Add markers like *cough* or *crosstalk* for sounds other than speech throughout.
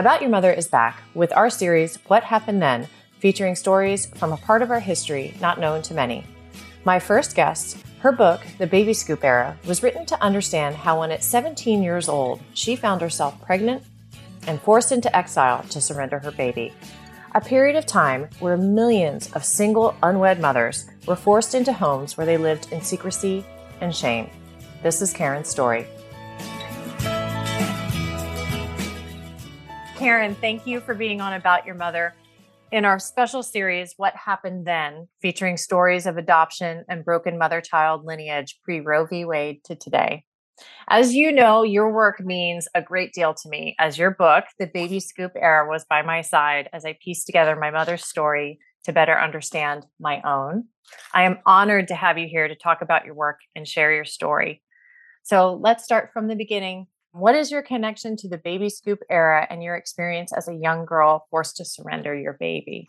About Your Mother is back with our series, What Happened Then, featuring stories from a part of our history not known to many. My first guest, her book, The Baby Scoop Era, was written to understand how, when at 17 years old, she found herself pregnant and forced into exile to surrender her baby. A period of time where millions of single, unwed mothers were forced into homes where they lived in secrecy and shame. This is Karen's story. Karen, thank you for being on About Your Mother in our special series, What Happened Then, featuring stories of adoption and broken mother child lineage pre Roe v. Wade to today. As you know, your work means a great deal to me, as your book, The Baby Scoop Era, was by my side as I pieced together my mother's story to better understand my own. I am honored to have you here to talk about your work and share your story. So let's start from the beginning. What is your connection to the baby scoop era and your experience as a young girl forced to surrender your baby?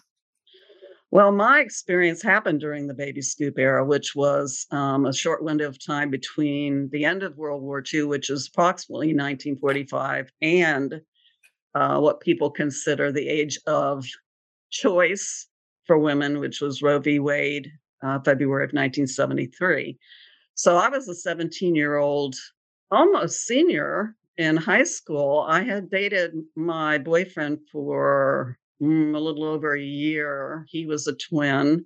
Well, my experience happened during the baby scoop era, which was um, a short window of time between the end of World War II, which is approximately 1945, and uh, what people consider the age of choice for women, which was Roe v. Wade, uh, February of 1973. So I was a 17 year old almost senior in high school, I had dated my boyfriend for mm, a little over a year. He was a twin,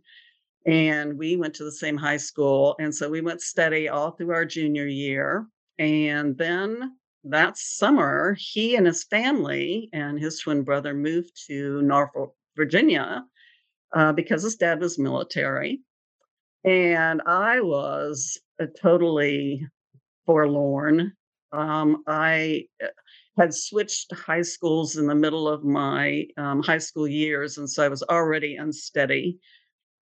and we went to the same high school. And so we went steady all through our junior year. And then that summer, he and his family and his twin brother moved to Norfolk, Virginia, uh, because his dad was military. And I was a totally forlorn. Um, I uh, had switched high schools in the middle of my um, high school years, and so I was already unsteady.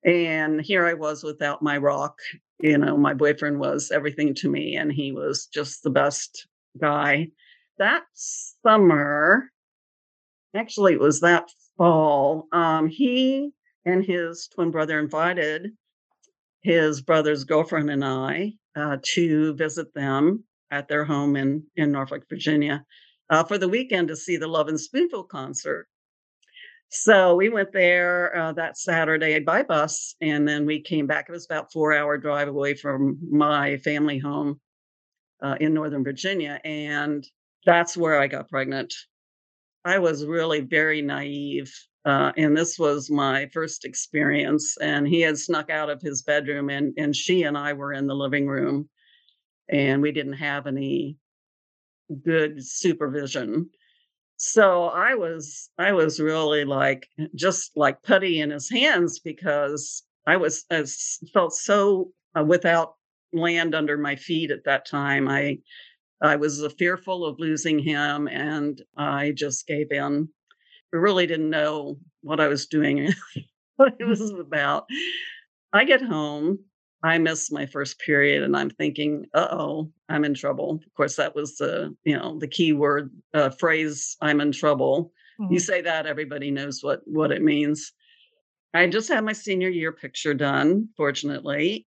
And here I was without my rock. You know, my boyfriend was everything to me, and he was just the best guy. That summer, actually, it was that fall, um, he and his twin brother invited his brother's girlfriend and I uh, to visit them at their home in, in Norfolk, Virginia, uh, for the weekend to see the Lovin' Spoonful concert. So we went there uh, that Saturday by bus, and then we came back. It was about four hour drive away from my family home uh, in Northern Virginia, and that's where I got pregnant. I was really very naive uh, and this was my first experience. And he had snuck out of his bedroom, and, and she and I were in the living room, and we didn't have any good supervision. So I was I was really like just like putty in his hands because I was I felt so uh, without land under my feet at that time. I I was uh, fearful of losing him, and I just gave in really didn't know what I was doing, *laughs* what it was about. I get home, I miss my first period, and I'm thinking, "Uh oh, I'm in trouble." Of course, that was the you know the key word uh, phrase. I'm in trouble. Mm-hmm. You say that, everybody knows what what it means. I just had my senior year picture done, fortunately,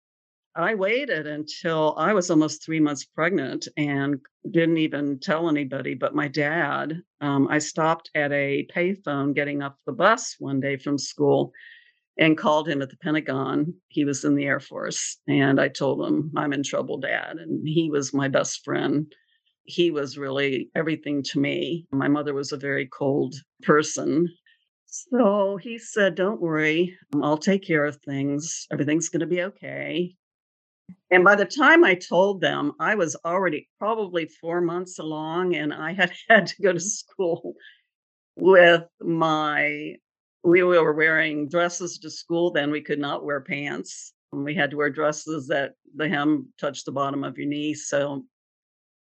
I waited until I was almost three months pregnant and didn't even tell anybody but my dad. Um, I stopped at a payphone getting off the bus one day from school and called him at the Pentagon. He was in the Air Force. And I told him, I'm in trouble, Dad. And he was my best friend. He was really everything to me. My mother was a very cold person. So he said, Don't worry, I'll take care of things. Everything's going to be okay. And by the time I told them, I was already probably four months along, and I had *laughs* had to go to school with my. We were wearing dresses to school then. We could not wear pants. We had to wear dresses that the hem touched the bottom of your knee. So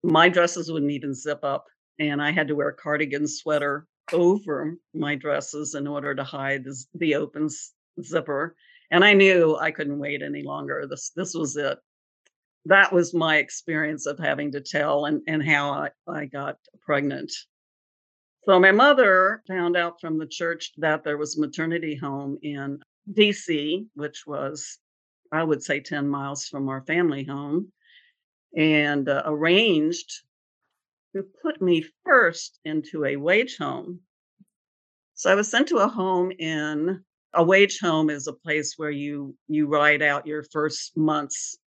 my dresses wouldn't even zip up. And I had to wear a cardigan sweater over my dresses in order to hide the, the open zipper and I knew I couldn't wait any longer. This this was it. That was my experience of having to tell and, and how I, I got pregnant. So my mother found out from the church that there was a maternity home in DC, which was, I would say, 10 miles from our family home, and uh, arranged to put me first into a wage home. So I was sent to a home in a wage home is a place where you you ride out your first months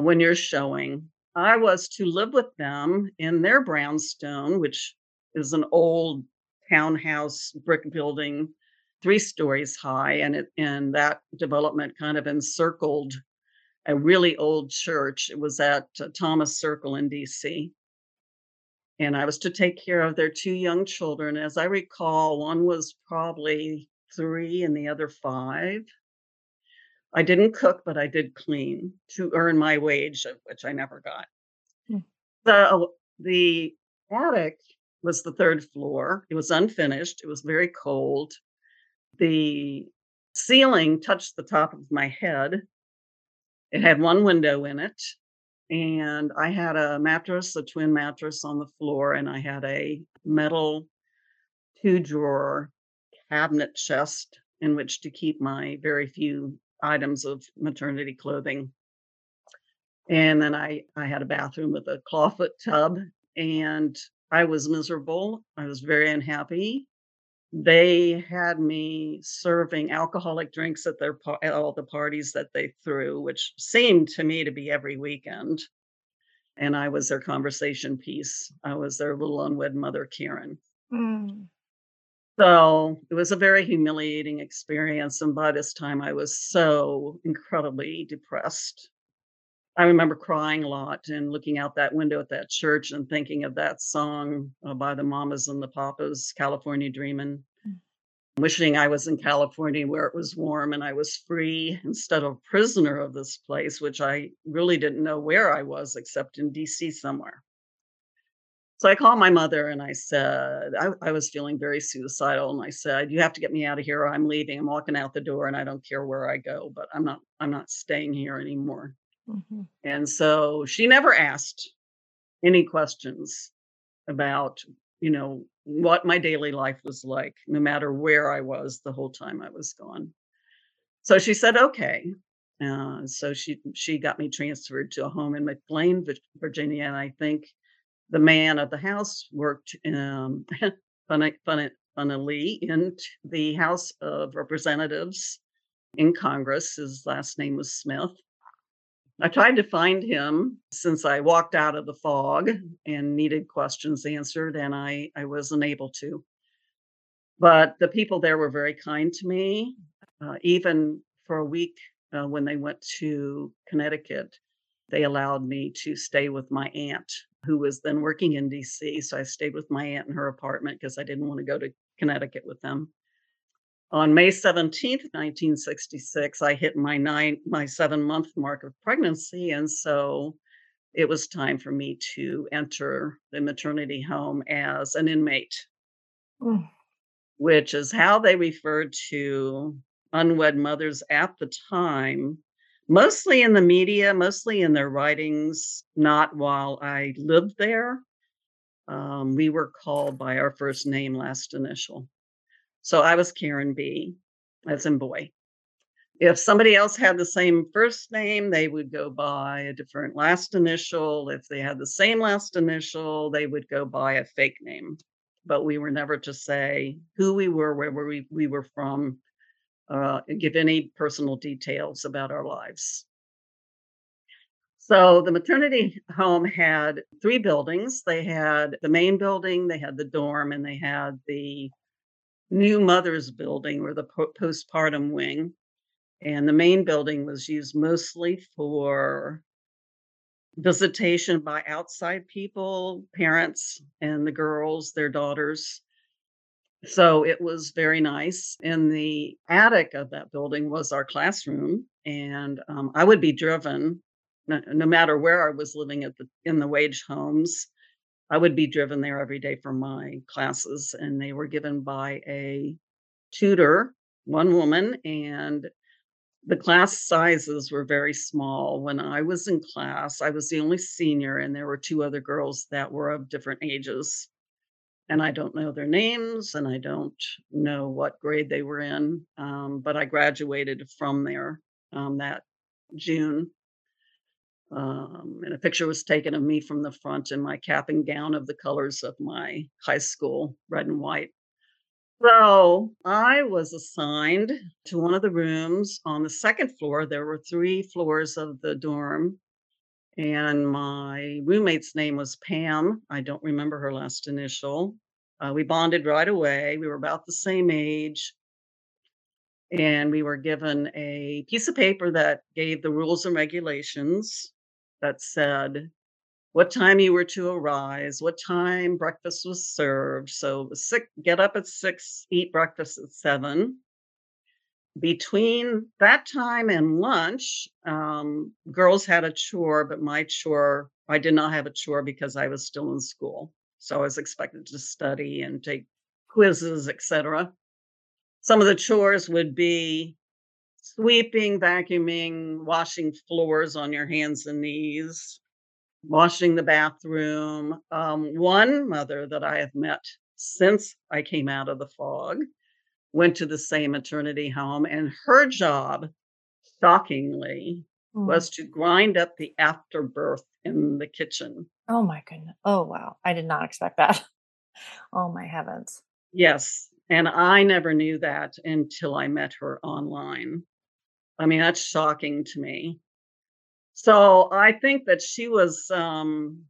when you're showing. I was to live with them in their brownstone, which is an old townhouse brick building, three stories high, and it and that development kind of encircled a really old church. It was at Thomas Circle in DC. And I was to take care of their two young children. As I recall, one was probably three and the other five. I didn't cook, but I did clean to earn my wage, which I never got. Hmm. So the attic was the third floor. It was unfinished. It was very cold. The ceiling touched the top of my head. It had one window in it. And I had a mattress, a twin mattress on the floor, and I had a metal two drawer cabinet chest in which to keep my very few items of maternity clothing. And then I, I had a bathroom with a clawfoot tub, and I was miserable. I was very unhappy. They had me serving alcoholic drinks at their at all the parties that they threw, which seemed to me to be every weekend. And I was their conversation piece. I was their little unwed mother, Karen. Mm. So it was a very humiliating experience. And by this time, I was so incredibly depressed. I remember crying a lot and looking out that window at that church and thinking of that song uh, by the Mamas and the Papas, California Dreamin'. Mm. Wishing I was in California where it was warm and I was free instead of prisoner of this place, which I really didn't know where I was except in DC somewhere. So I called my mother and I said, I, I, was feeling very suicidal. And I said, You have to get me out of here. I'm leaving. I'm walking out the door and I don't care where I go, but I'm not, I'm not staying here anymore. Mm-hmm. And so she never asked any questions about, you know, what my daily life was like, no matter where I was the whole time I was gone. So she said, okay. Uh, so she she got me transferred to a home in McLean, Virginia, and I think the man of the house worked um, *laughs* funnily in the House of Representatives in Congress. His last name was Smith. I tried to find him since I walked out of the fog and needed questions answered, and I, I wasn't able to. But the people there were very kind to me, uh, even for a week uh, when they went to Connecticut. They allowed me to stay with my aunt who was then working in DC. So I stayed with my aunt in her apartment because I didn't want to go to Connecticut with them. On May 17th, 1966, I hit my nine, my seven month mark of pregnancy. And so it was time for me to enter the maternity home as an inmate, mm. which is how they referred to unwed mothers at the time mostly in the media, mostly in their writings, not while I lived there. Um, we were called by our first name, last initial. So I was Karen B, as in boy. If somebody else had the same first name, they would go by a different last initial. If they had the same last initial, they would go by a fake name. But we were never to say who we were, where we, we were from, uh, give any personal details about our lives. So the maternity home had three buildings. They had the main building, they had the dorm, and they had the new mother's building or the postpartum wing. And the main building was used mostly for visitation by outside people, parents, and the girls, their daughters. So it was very nice. In the attic of that building was our classroom, and um, I would be driven, no, no, matter where I was living at the in the wage homes. I would be driven there every day for my classes, and they were given by a tutor, one woman, and the class sizes were very small. When I was in class, I was the only senior, and there were two other girls that were of different ages and I don't know their names and I don't know what grade they were in. Um, but I graduated from there um, that June. Um, and a picture was taken of me from the front in my cap and gown of the colors of my high school, red and white. So I was assigned to one of the rooms on the second floor. There were three floors of the dorm, and my roommate's name was Pam. I don't remember her last initial. Uh, we bonded right away. We were about the same age. And we were given a piece of paper that gave the rules and regulations that said what time you were to arise, what time breakfast was served. So six, get up at six, eat breakfast at seven. Between that time and lunch, um, girls had a chore, but my chore, I did not have a chore because I was still in school. So I was expected to study and take quizzes, etc. Some of the chores would be sweeping, vacuuming, washing floors on your hands and knees, washing the bathroom. Um, one mother that I have met since I came out of the fog went to the same maternity home, and her job, shockingly, Mm. was to grind up the afterbirth in the kitchen. Oh my goodness. Oh wow. I did not expect that. *laughs* Oh my heavens. Yes, and I never knew that until I met her online. I mean, that's shocking to me. So I think that she was um,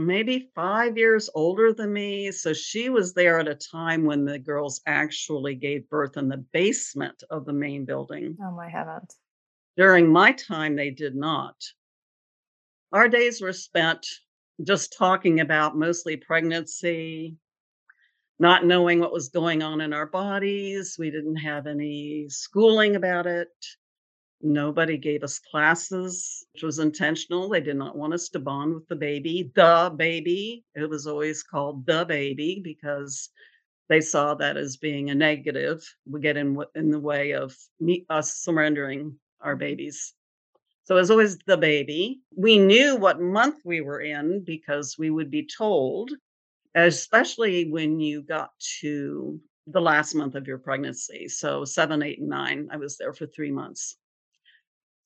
maybe five years older than me. So she was there at a time when the girls actually gave birth in the basement of the main building. Oh my heavens. During my time, they did not. Our days were spent just talking about mostly pregnancy, not knowing what was going on in our bodies. We didn't have any schooling about it. Nobody gave us classes, which was intentional. They did not want us to bond with the baby, the baby. It was always called the baby because they saw that as being a negative. We get in in the way of me, us surrendering our babies. So it was always the baby. We knew what month we were in because we would be told, especially when you got to the last month of your pregnancy. So seven, eight, and nine. I was there for three months.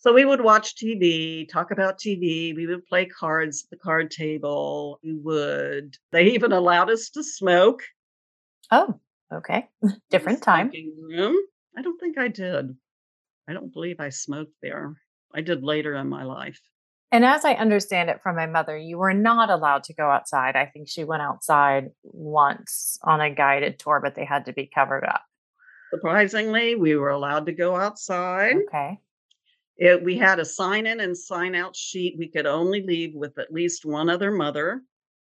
So we would watch TV, talk about TV. We would play cards at the card table. We would, they even allowed us to smoke. Oh, okay. *laughs* Different time. room. I don't think I did. I don't believe I smoked there. I did later in my life. And as I understand it from my mother, you were not allowed to go outside. I think she went outside once on a guided tour, but they had to be covered up. Surprisingly, we were allowed to go outside. Okay. It, we had a sign in and sign out sheet. We could only leave with at least one other mother,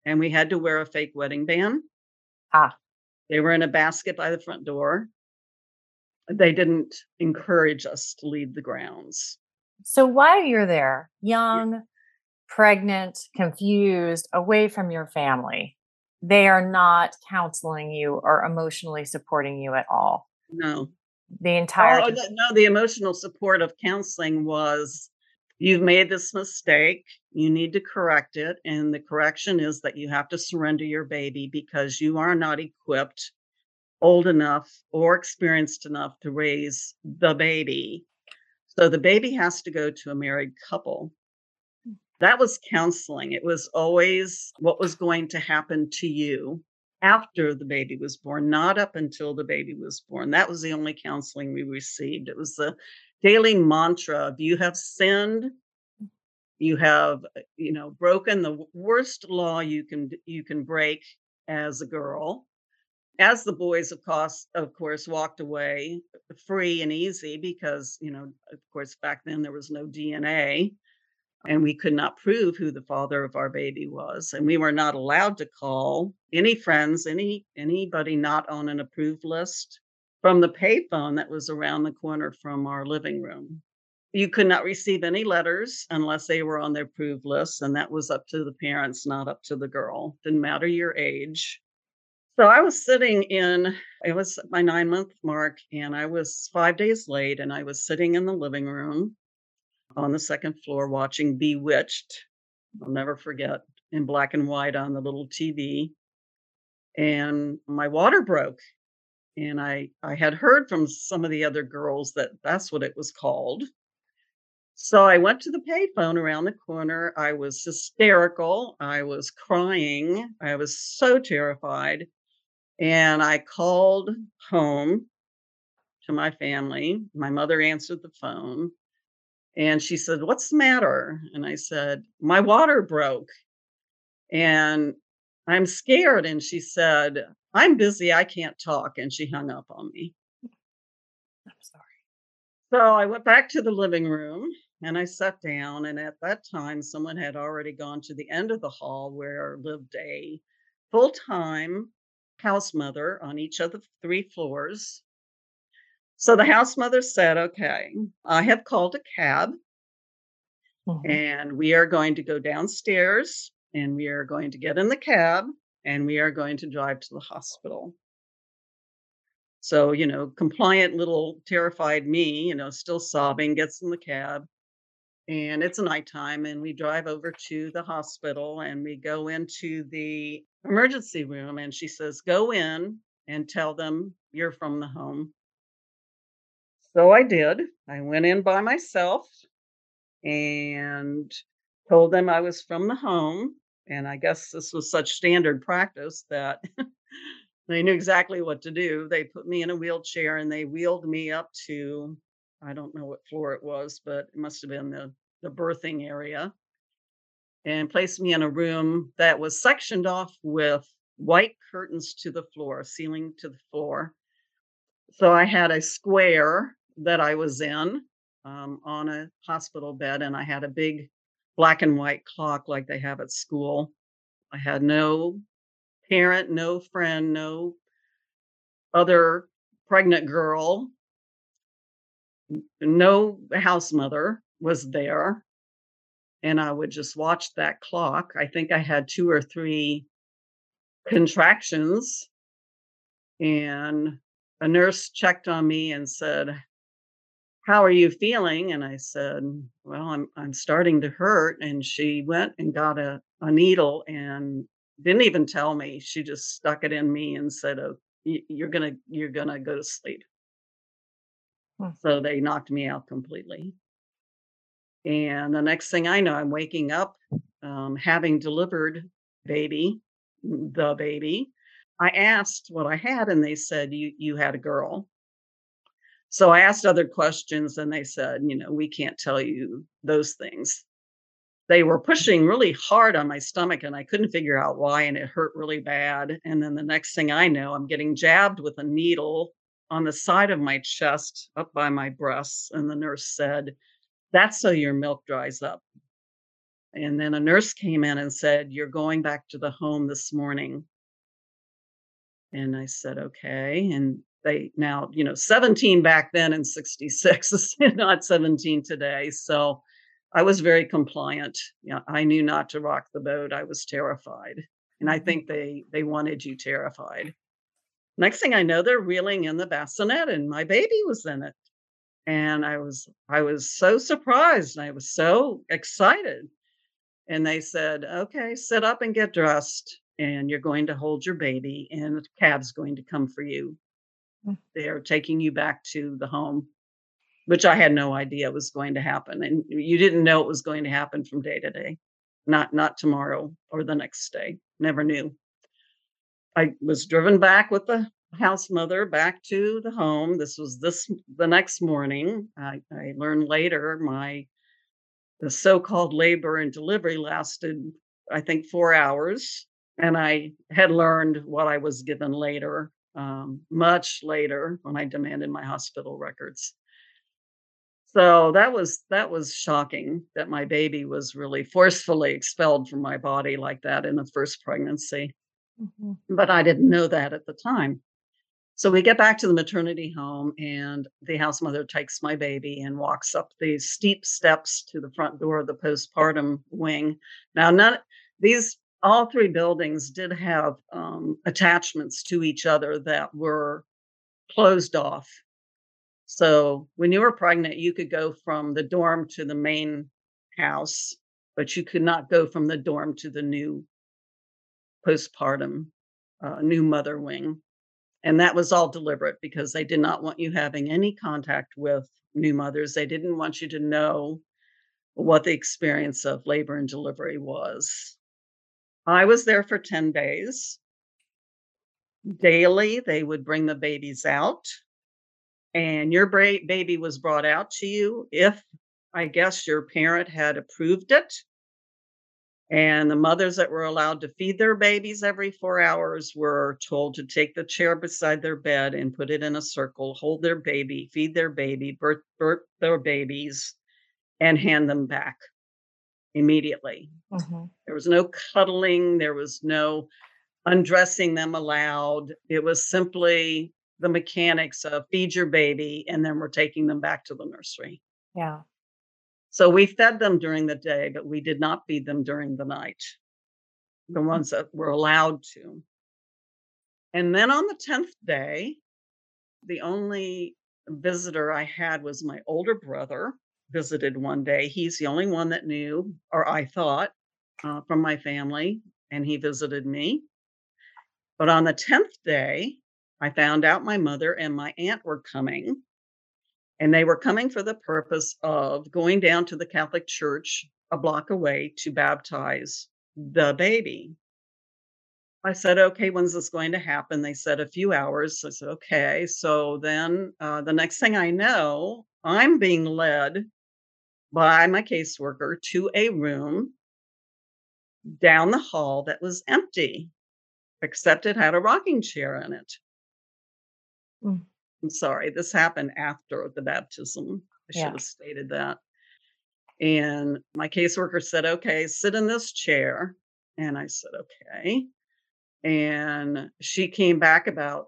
and we had to wear a fake wedding band. Ah, They were in a basket by the front door. They didn't encourage us to leave the grounds. so while you're there, young, pregnant, confused, away from your family, they are not counseling you or emotionally supporting you at all. No. The entire Oh, no, no, the emotional support of counseling was you've made this mistake. You need to correct it. And the correction is that you have to surrender your baby because you are not equipped, old enough, or experienced enough to raise the baby. So the baby has to go to a married couple. Mm. That was counseling. It was always what was going to happen to you after the baby was born, not up until the baby was born. That was the only counseling we received. It was the daily mantra of you have sinned, you have, uh, you know, broken the worst law you can you can break as a girl. As the boys, of course, of course, walked away free and easy because, you know, of course, back then there was no DNA and we could not prove who the father of our baby was and we were not allowed to call any friends any anybody not on an approved list from the payphone that was around the corner from our living room. You could not receive any letters unless they were on the approved list and that was up to the parents not up to the girl. Didn't matter your age. So i was sitting in it was my nine month mark and i was five days late and i was sitting in the living room on the second floor watching Bewitched. I'll never forget in black and white on the little TV. And my water broke. And I I had heard from some of the other girls that that's what it was called. So I went to the payphone around the corner. I was hysterical. I was crying. I was so terrified. And I called home to my family. My mother answered the phone and she said, What's the matter? And I said, My water broke and I'm scared. And she said, I'm busy. I can't talk. And she hung up on me. I'm sorry. So I went back to the living room and I sat down. And at that time, someone had already gone to the end of the hall where lived a full time house mother on each of the three floors. So the house mother said, Okay, I have called a cab Mhm. and we are going to go downstairs and we are going to get in the cab and we are going to drive to the hospital. So, you know, compliant little terrified me, you know, still sobbing, gets in the cab. And it's nighttime, and we drive over to the hospital and we go into the emergency room. And she says, Go in and tell them you're from the home. So I did. I went in by myself and told them I was from the home. And I guess this was such standard practice that *laughs* they knew exactly what to do. They put me in a wheelchair and they wheeled me up to, I don't know what floor it was, but it must have been the, the birthing area and placed me in a room that was sectioned off with white curtains to the floor, ceiling to the floor. So I had a square that I was in um, on a hospital bed, and I had a big black and white clock like they have at school. I had no parent, no friend, no other pregnant girl, no house mother was there. And I would just watch that clock. I think I had two or three contractions, and a nurse checked on me and said, how are you feeling? And I said, well, I'm I'm starting to hurt. And she went and got a, a needle and didn't even tell me. She just stuck it in me and said, oh, you're gonna you're gonna go to sleep. Hmm. So they knocked me out completely. And the next thing I know, I'm waking up, um, having delivered baby, the baby. I asked what I had, and they said, "You you had a girl." So I asked other questions and they said, you know, we can't tell you those things. They were pushing really hard on my stomach and I couldn't figure out why and it hurt really bad. And then the next thing I know, I'm getting jabbed with a needle on the side of my chest up by my breasts. And the nurse said, That's so your milk dries up. And then a nurse came in and said, You're going back to the home this morning. And I said, Okay. And they now, you know, 17 back then and 66 *laughs* is not 17 today. So I was very compliant. Yeah, I knew not to rock the boat. I was terrified. And I Mhm. think they they wanted you terrified. Next thing I know, they're reeling in the bassinet and my baby was in it. And I was I was so surprised. and I was so excited. And they said, okay, sit up and get dressed. And you're going to hold your baby, and the cab's going to come for you Mm. they're taking you back to the home, which I had no idea was going to happen. And you didn't know it was going to happen from day to day, not not tomorrow or the next day. Never knew. I was driven back with the house mother back to the home. This was this the next morning. I, I learned later my the so-called labor and delivery lasted, I think, four hours. And I had learned what I was given later um, much later when I demanded my hospital records. So that was that was shocking that my baby was really forcefully expelled from my body like that in the first pregnancy. Mhm. But I didn't know that at the time. So we get back to the maternity home and the house mother takes my baby and walks up these steep steps to the front door of the postpartum wing. Now none these all three buildings did have um, attachments to each other that were closed off. So when you were pregnant, you could go from the dorm to the main house, but you could not go from the dorm to the new postpartum, uh, new mother wing. And that was all deliberate because they did not want you having any contact with new mothers. They didn't want you to know. what the experience of labor and delivery was. I was there for 10 days. Daily, they would bring the babies out, and your bra- baby was brought out to you if I guess your parent had approved it. And the mothers that were allowed to feed their babies every four hours were told to take the chair beside their bed and put it in a circle, hold their baby, feed their baby, birth, birth their babies, and hand them back immediately. hmm There was no cuddling, there was no undressing them allowed. It was simply the mechanics of feed your baby and then we're taking them back to the nursery. Yeah. So we fed them during the day, but we did not feed them during the night, the ones that were allowed to. And then on the 10th day, the only visitor I had was my older brother, visited one day. He's the only one that knew, or I thought, uh, from my family, and he visited me. But on the 10th day, I found out my mother and my aunt were coming, and they were coming for the purpose of going down to the Catholic Church a block away to baptize the baby. I said, okay, when's this going to happen? They said a few hours. I said, okay. So then uh, the next thing I know, I'm being led by my caseworker to a room down the hall that was empty, except it had a rocking chair in it. Mm. I'm sorry, this happened after the baptism. I should Yeah. have stated that. And my caseworker said, okay, sit in this chair. And I said, okay. And she came back about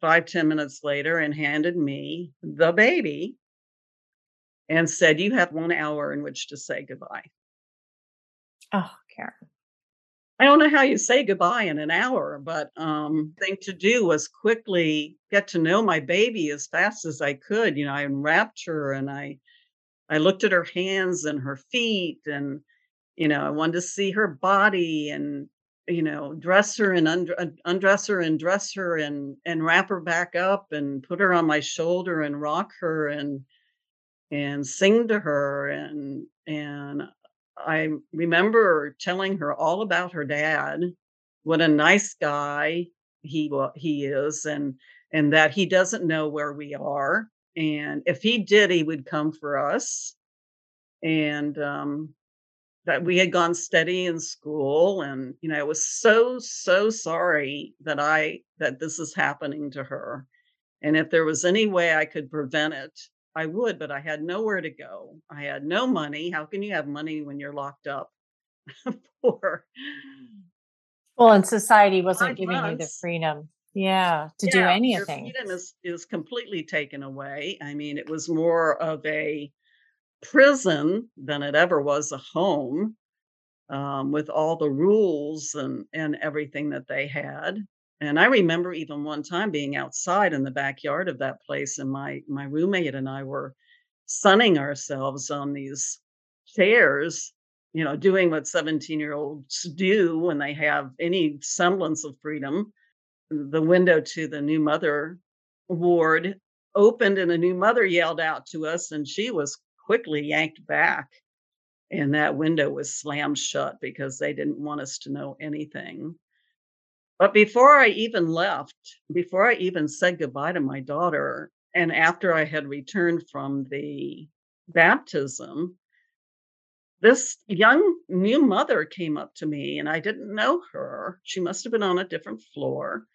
five ten minutes later and handed me the baby and said, You have one hour in which to say goodbye. Oh, Karen. I don't know how you say goodbye in an hour, but um thing to do was quickly get to know my baby as fast as I could. You know, I unwrapped her and I I looked at her hands and her feet and you know, I wanted to see her body and you know, dress her and und- undress her and dress her and and wrap her back up and put her on my shoulder and rock her and and sing to her and and I remember telling her all about her dad, what a nice guy he he is and and that he doesn't know where we are and if he did he would come for us and um that we had gone steady in school and you know I was so so sorry that I that this is happening to her and if there was any way I could prevent it I would but I had nowhere to go. I had no money. How can you have money when you're locked up *laughs* for Well, and society wasn't giving you the freedom, yeah, to do yeah any of your freedom is is completely taken away. I mean it was more of a prison than it ever was a home um, with all the rules and and everything that they had. And I remember even one time being outside in the backyard of that place, and my my roommate and I were sunning ourselves on these chairs, you know, doing what 17 year olds do when they have any semblance of freedom. The window to the new mother ward opened, and a new mother yelled out to us, and she was quickly yanked back and that window was slammed shut because they didn't want us to know anything. But before I even left, before I even said goodbye to my daughter, and after I had returned from the baptism, this young new mother came up to me and I didn't know her. She must have been on a different floor.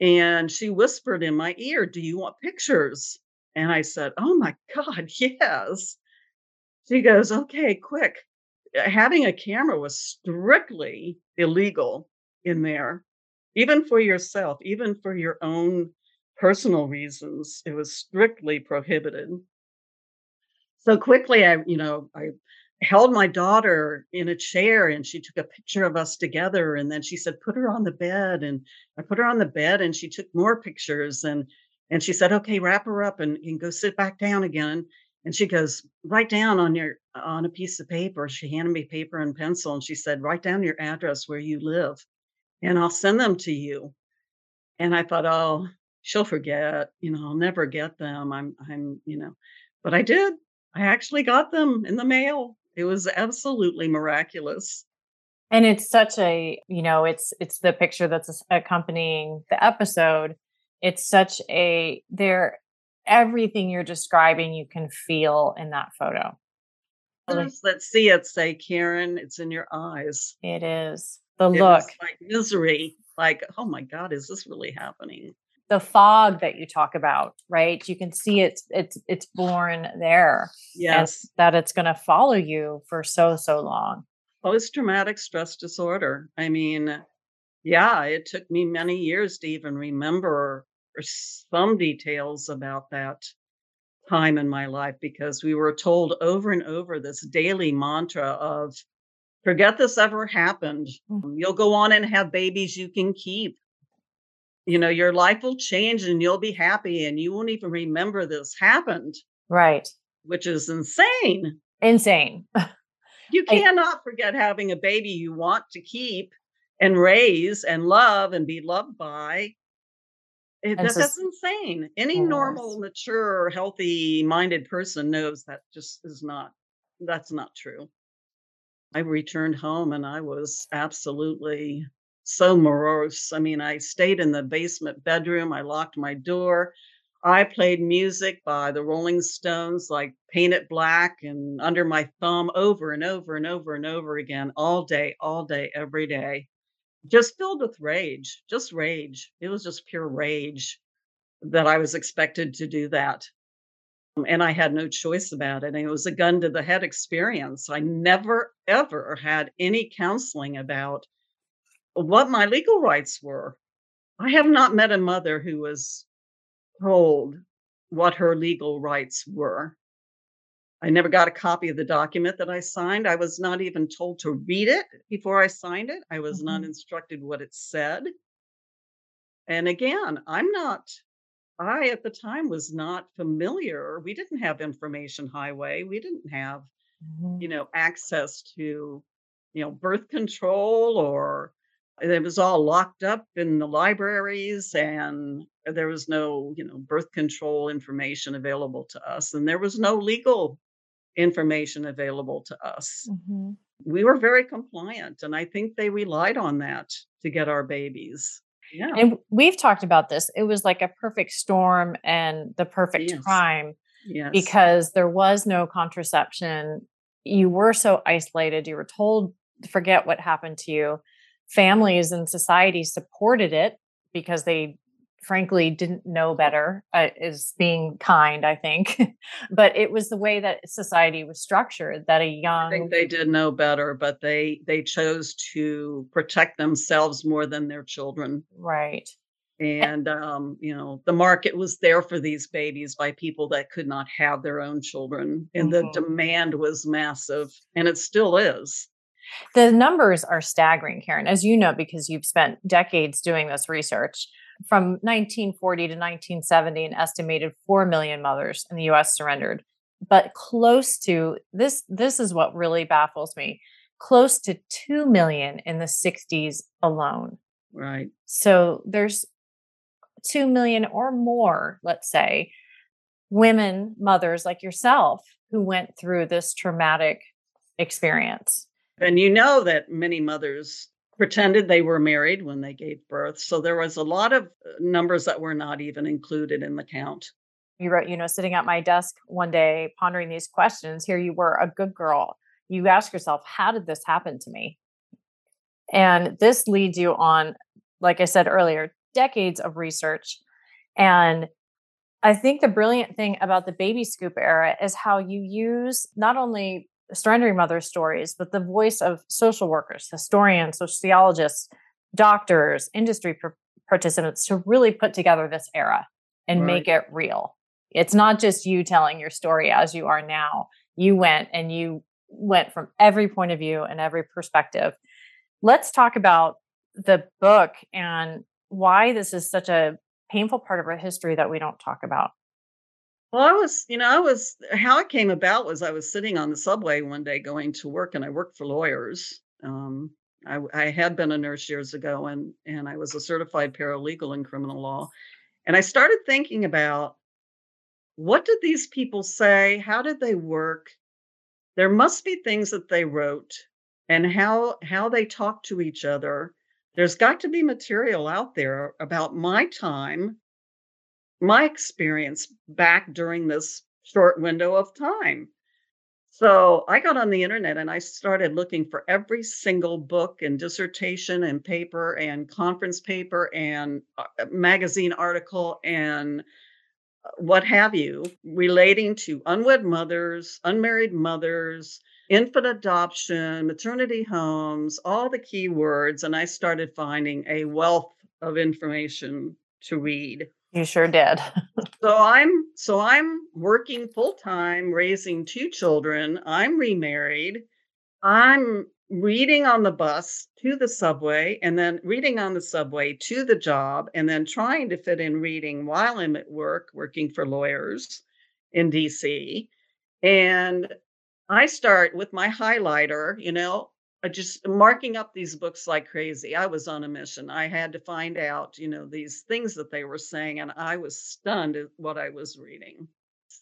And she whispered in my ear, Do you want pictures? And I said, Oh my God, *laughs* yes. She goes, "Okay, quick." Having a camera was strictly illegal in there, even for yourself, even for your own personal reasons. It was strictly prohibited. So quickly, I, you know, I held my daughter in a chair and she took a picture of us together. And then she said, put her on the bed. And I put her on the bed and she took more pictures and and she said, okay, wrap her up and, and go sit back down again. And she goes, write down on your on a piece of paper. She handed me paper and pencil and she said, write down your address where you live and I'll send them to you. And I thought, oh, she'll forget, you know, I'll never get them. I'm I'm, you know, but I did. I actually got them in the mail. It was absolutely miraculous. And it's such a, you know, it's it's the picture that's accompanying the episode. It's such a there everything you're describing you can feel in that photo. That see it say, Karen, it's in your eyes. It is. The look, like misery, like, oh my God, is this really happening? the fog that you talk about, right? You can see it's it's it's born there Yes. that it's going to follow you for so so long. Post traumatic stress disorder. I mean, yeah, it took me many years to even remember some details about that time in my life because we were told over and over this daily mantra of forget this ever happened. Mm. You'll go on and have babies you can keep. You know, your life will change and you'll be happy and you won't even remember this happened, Right. which is insane. Insane. *laughs* You I cannot forget having a baby you want to keep and raise and love and be loved by. And that, so that's insane. Any yes. normal, mature, healthy minded person knows that just is not, that's not true. I returned home and I was absolutely so morose. I mean, I stayed in the basement bedroom, I locked my door. I played music by the Rolling Stones, like Paint It Black and Under My Thumb over and over and over and over again, all day, all day, every day. Just filled with rage, just rage. It was just pure rage that I was expected to do that. And I had no choice about it. And it was a gun to the head experience. I never, ever had any counseling about what my legal rights were. I have not met a mother who was told what her legal rights were. I never got a copy of the document that I signed. I was not even told to read it before I signed it. I was not Mhm. instructed what it said. And again, I'm not, I at the time was not familiar. We didn't have information highway. We didn't have, Mhm. you know, access to, you know, birth control or it was all locked up in the libraries and there was no, you know, birth control information available to us. And there was no legal information available to us. Mhm. We were very compliant, and I think they relied on that to get our babies. Yeah. And we've talked about this. It was like a perfect storm and the perfect Yes. crime Yes. because there was no contraception. You were so isolated. You were told forget what happened to you. Families and society supported it because they frankly didn't know better uh, is being kind i think *laughs* but it was the way that society was structured that a I think young they did know better, but they they chose to protect themselves more than their children. right And um, you know, the market was there for these babies by people that could not have their own children. And the Mhm. demand was massive, and it still is. The numbers are staggering, Karen, as you know, because you've spent decades doing this research. From 1940 to 1970, an estimated 4 million mothers in the US surrendered. But close to this, this is what really baffles me close to 2 million in the 60s alone. Right. So there's 2 million or more, let's say, women, mothers like yourself, who went through this traumatic experience. And you know that many mothers pretended they were married when they gave birth. So there was a lot of uh, numbers that were not even included in the count. you wrote, you know, sitting at my desk one day pondering these questions. Here you were, a good girl. You ask yourself, how did this happen to me? And this leads you on, like I said earlier, decades of research. And I think the brilliant thing about the baby scoop era is how you use not only surrendering mother stories, but the voice of social workers, historians, sociologists, doctors, industry par- participants to really put together this era and Right. make it real. It's not just you telling your story as you are now. You went and you went from every point of view and every perspective. Let's talk about the book and why this is such a painful part of our history that we don't talk about. Well, I was, you know, I was, how it came about was I was sitting on the subway one day going to work and I worked for lawyers. Um, I, I had been a nurse years ago and, and I was a certified paralegal in criminal law. And I started thinking about what did these people say? How did they work? there must be things that they wrote and how how they talk to each other. There's got to be material out there about my time, my experience back during this short window of time. So I got on the internet and I started looking for every single book and dissertation and paper and conference paper and uh, magazine article and uh, what have you relating to unwed mothers, unmarried mothers, infant adoption, maternity homes, all the key words. And I started finding a wealth of information to read. You sure did. *laughs* so I'm so I'm working full time, raising two children. I'm remarried. I'm reading on the bus to the subway and then reading on the subway to the job and then trying to fit in reading while I'm at work working for lawyers in DC. And I start with my highlighter, you know, just marking up these books like crazy. I was on a mission. I had to find out, you know, these things that they were saying, and I was stunned at what I was reading.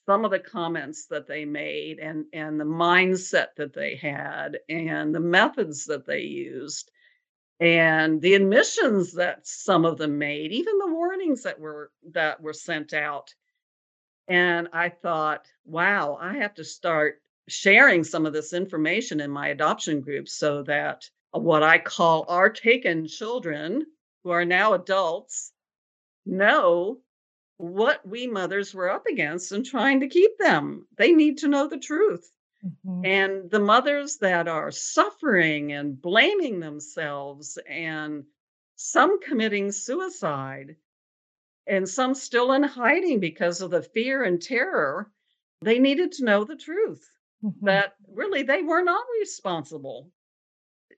Some of the comments that they made, and and the mindset that they had, and the methods that they used, and the admissions that some of them made, even the warnings that were that were sent out. And I thought, wow, I have to start sharing some of this information in my adoption group so that what I call our taken children, who are now adults, know what we mothers were up against and trying to keep them. They need to know the truth. Mm-hmm. And the mothers that are suffering and blaming themselves, and some committing suicide, and some still in hiding because of the fear and terror, they needed to know the truth mm-hmm. that really they were not responsible.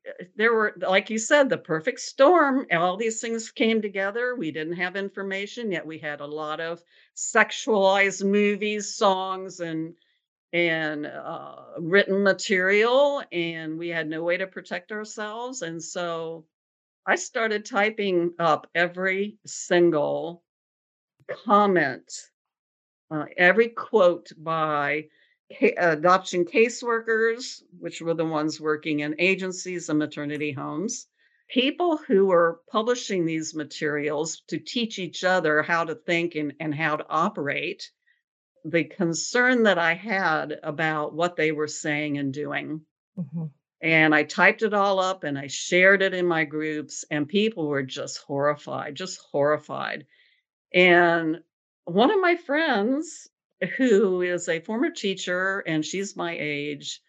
Eh, there were, like you said, the perfect storm. All these things came together. We didn't have information, yet we had a lot of sexualized movies, songs, and and uh, written material, and we had no way to protect ourselves. And so I started typing up every single comment, uh, every quote by adoption caseworkers, which were the ones working in agencies and maternity homes, people who were publishing these materials to teach each other how to think and, and how to operate, the concern that I had about what they were saying and doing. Mm-hmm. And I typed it all up and I shared it in my groups, and people were just horrified, just horrified. And one of my friends who is a former teacher and she's my age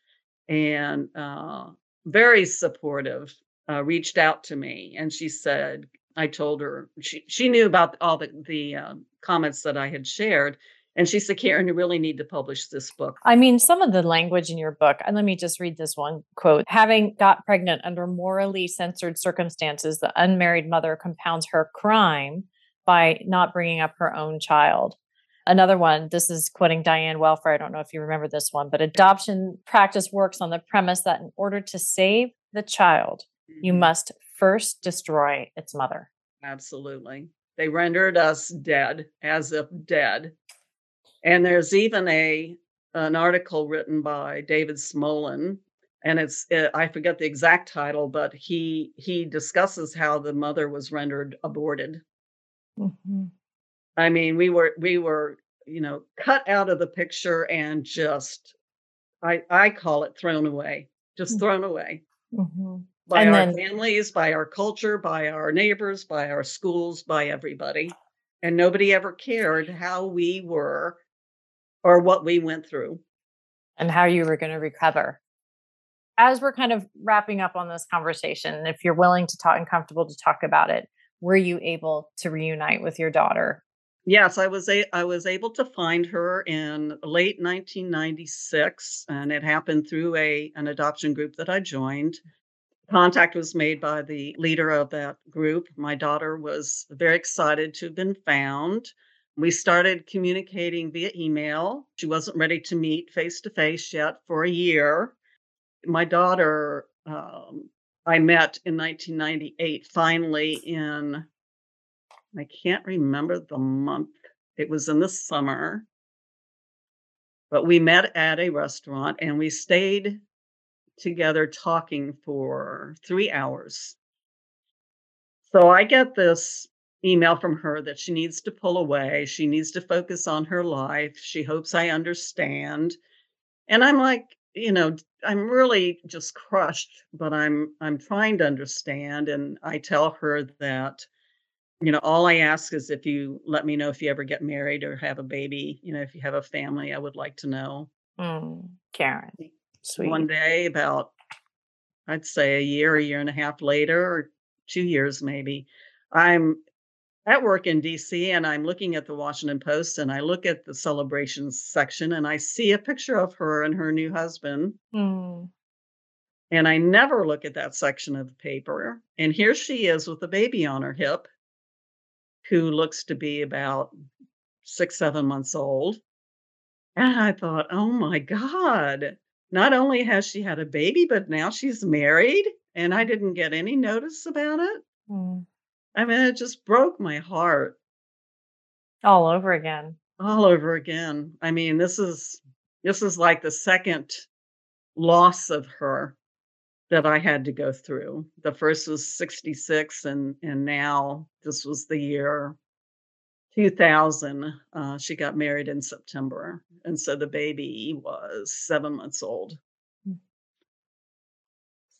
and uh, very supportive, uh, reached out to me and she said, I told her she, she knew about all the, the uh, comments that I had shared. And she said, Karen, you really need to publish this book. I mean, some of the language in your book, and let me just read this one quote Having got pregnant under morally censored circumstances, the unmarried mother compounds her crime by not bringing up her own child. Another one, this is quoting Diane Welfare. I don't know if you remember this one, but adoption practice works on the premise that in order to save the child, you mm-hmm. must first destroy its mother. Absolutely. They rendered us dead, as if dead. And there's even a an article written by David Smolin, and it's it, I forget the exact title, but he he discusses how the mother was rendered aborted. Mm-hmm. I mean, we were we were, you know, cut out of the picture and just I I call it thrown away, just mm-hmm. thrown away. Mm-hmm. By and our then, families, by our culture, by our neighbors, by our schools, by everybody. And nobody ever cared how we were or what we went through. And how you were going to recover. As we're kind of wrapping up on this conversation, if you're willing to talk and comfortable to talk about it, were you able to reunite with your daughter Yes, I was a I was able to find her in late 1996, and it happened through a an adoption group that I joined. Contact was made by the leader of that group. My daughter was very excited to have been found. We started communicating via email. She wasn't ready to meet face to face yet for a year. My daughter, um, I met in 1998, finally in I can't remember the month. It was in the summer. But we met at a restaurant and we stayed together talking for 3 hours. So I get this email from her that she needs to pull away, she needs to focus on her life, she hopes I understand. And I'm like, you know, I'm really just crushed, but I'm I'm trying to understand and I tell her that you know, all I ask is if you let me know if you ever get married or have a baby, you know, if you have a family, I would like to know. Mm, Karen, One day, about I'd say a year, a year and a half later, or 2 years maybe, I'm at work in DC and I'm looking at the Washington Post and I look at the celebrations section and I see a picture of her and her new husband. Mm, And I never look at that section of the paper. And here she is with a baby on her hip who looks to be about 6, 7 months old. And I thought, "Oh my god. Not only has she had a baby, but now she's married, and I didn't get any notice about it?" mm. I mean, it just broke my heart All over again. all over again. I mean, this is this is like the second loss of her that I had to go through. The first was 66 and and now this was the year 2000. Uh, she got married in September, and so the baby was 7 months old. Mm.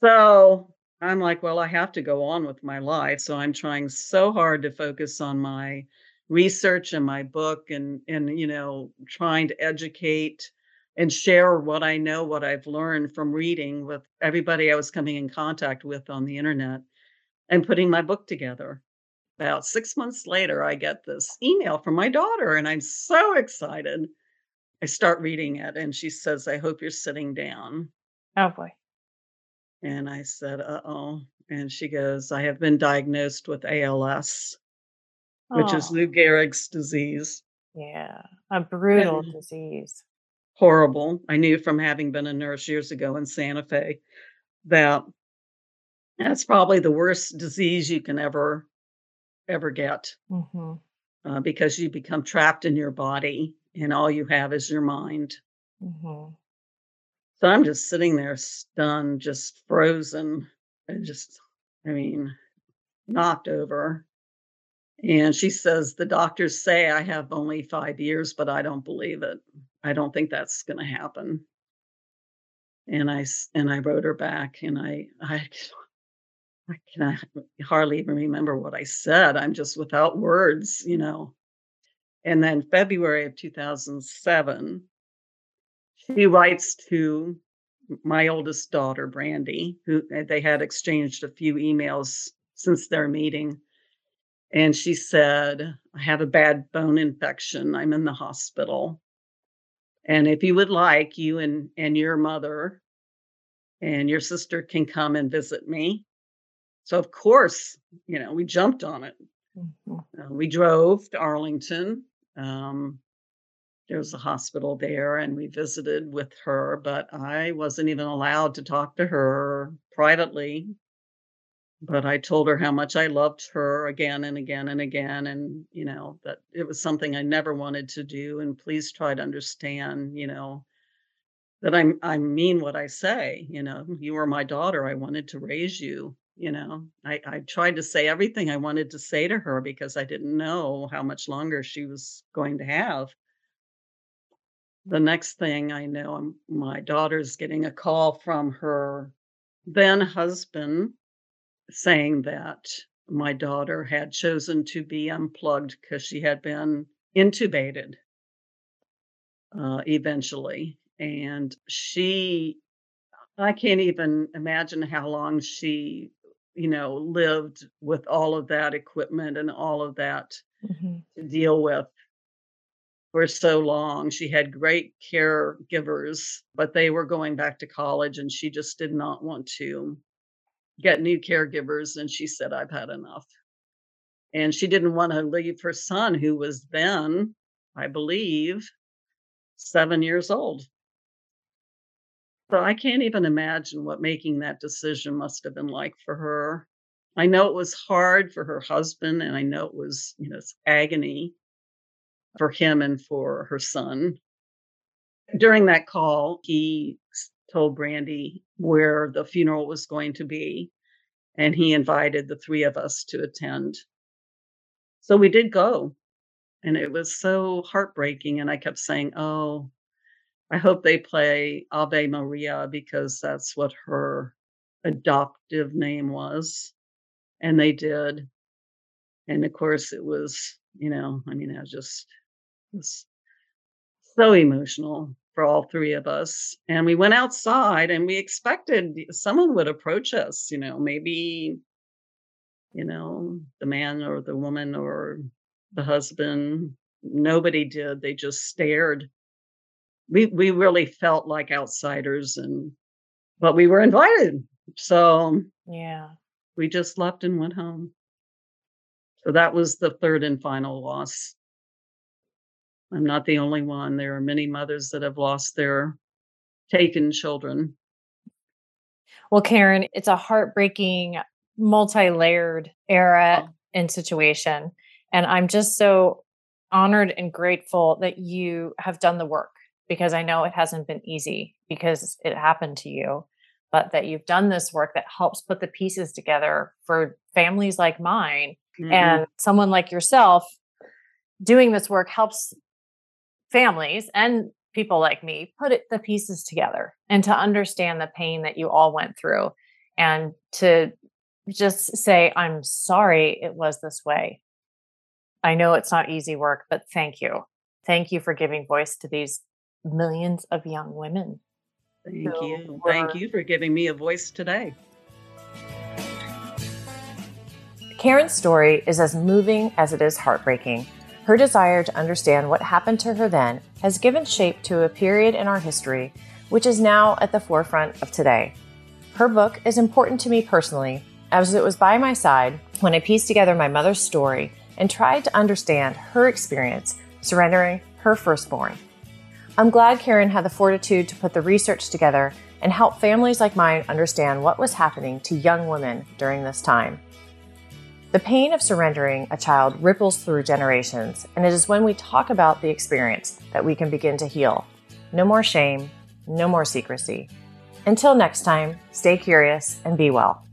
So, I'm like, "Well, I have to go on with my life." So I'm trying so hard to focus on my research and my book and and, you know, trying to educate and share what I know, what I've learned from reading with everybody I was coming in contact with on the internet and putting my book together. About 6 months later, I get this email from my daughter, and I'm so excited. I start reading it, and she says, "I hope you're sitting down." Oh boy. And I said, "Uh-oh." And she goes, "I have been diagnosed with ALS, which is Oh, Lou Gehrig's disease." yeah. A brutal And disease. Horrible. I knew from having been a nurse years ago in Santa Fe that that's probably the worst disease you can ever, ever get, hmm uh, because you become trapped in your body and all you have is your mind. hmm So I'm just sitting there stunned, just frozen, and just, I mean, knocked over. And she says, "The doctors say I have only 5 years, but I don't believe it. I don't think that's gonna happen." And I and I wrote her back, and I I I can hardly even remember what I said. I'm just without words, you know. And then February of 2007, she writes to my oldest daughter, Brandy, who uh, they had exchanged a few emails since their meeting. And she said, "I have a bad bone infection. I'm in the hospital. And if you would like, you and and your mother and your sister can come and visit me." So, of course, you know, we jumped on it. hmm Uh, we drove to Arlington. Um, was a hospital there, and we visited with her, but I wasn't even allowed to talk to her privately. But I told her how much I loved her again and again and again, and, you know, that it was something I never wanted to do, and please try to understand, you know, that I'm I mean what I say, you know, you were my daughter, I wanted to raise you, you know. I I tried to say everything I wanted to say to her because I didn't know how much longer she was going to have. The next thing I know, um, my daughter's getting a call from her then husband saying that my daughter had chosen to be unplugged because she had been intubated uh, eventually. And she, I can't even imagine how long she, you know, lived with all of that equipment and all of that hmm to deal with for so long. She had great caregivers, but they were going back to college and she just did not want to get new caregivers. And she said, I've had enough. And she didn't want to leave her son, who was then, I believe, seven years old. So I can't even imagine what making that decision must have been like for her. I know it was hard for her husband, and I know it was, you know, it's agony for him and for her son. During that call, he told Brandy where the funeral was going to be, and he invited the three of us to attend. So we did go, and it was so heartbreaking. And I kept saying, Oh, I hope they play Ave Maria because that's what her adoptive name was. And they did. And of course, it was, you know, I mean, I was just was so emotional for all three of us. And we went outside and we expected someone would approach us, you know, maybe, you know, the man or the woman or the husband. Nobody did. They just stared. We we really felt like outsiders and but we were invited. So yeah. We just left and went home. So that was the third and final loss. I'm not the only one. There are many mothers that have lost their taken children. Well, Karen, it's a heartbreaking, multi layered era oh. and situation. And I'm just so honored and grateful that you have done the work because I know it hasn't been easy because it happened to you, but that you've done this work that helps put the pieces together for families like mine mm-hmm. and someone like yourself. Doing this work helps families and people like me put it, the pieces together and to understand the pain that you all went through and to just say, I'm sorry it was this way. I know it's not easy work, but thank you. Thank you for giving voice to these millions of young women. Thank you. Were... Thank you for giving me a voice today. Karen's story is as moving as it is heartbreaking. Her desire to understand what happened to her then has given shape to a period in our history which is now at the forefront of today. Her book is important to me personally, as it was by my side when I pieced together my mother's story and tried to understand her experience surrendering her firstborn. I'm glad Karen had the fortitude to put the research together and help families like mine understand what was happening to young women during this time. The pain of surrendering a child ripples through generations, and it is when we talk about the experience that we can begin to heal. No more shame, no more secrecy. Until next time, stay curious and be well.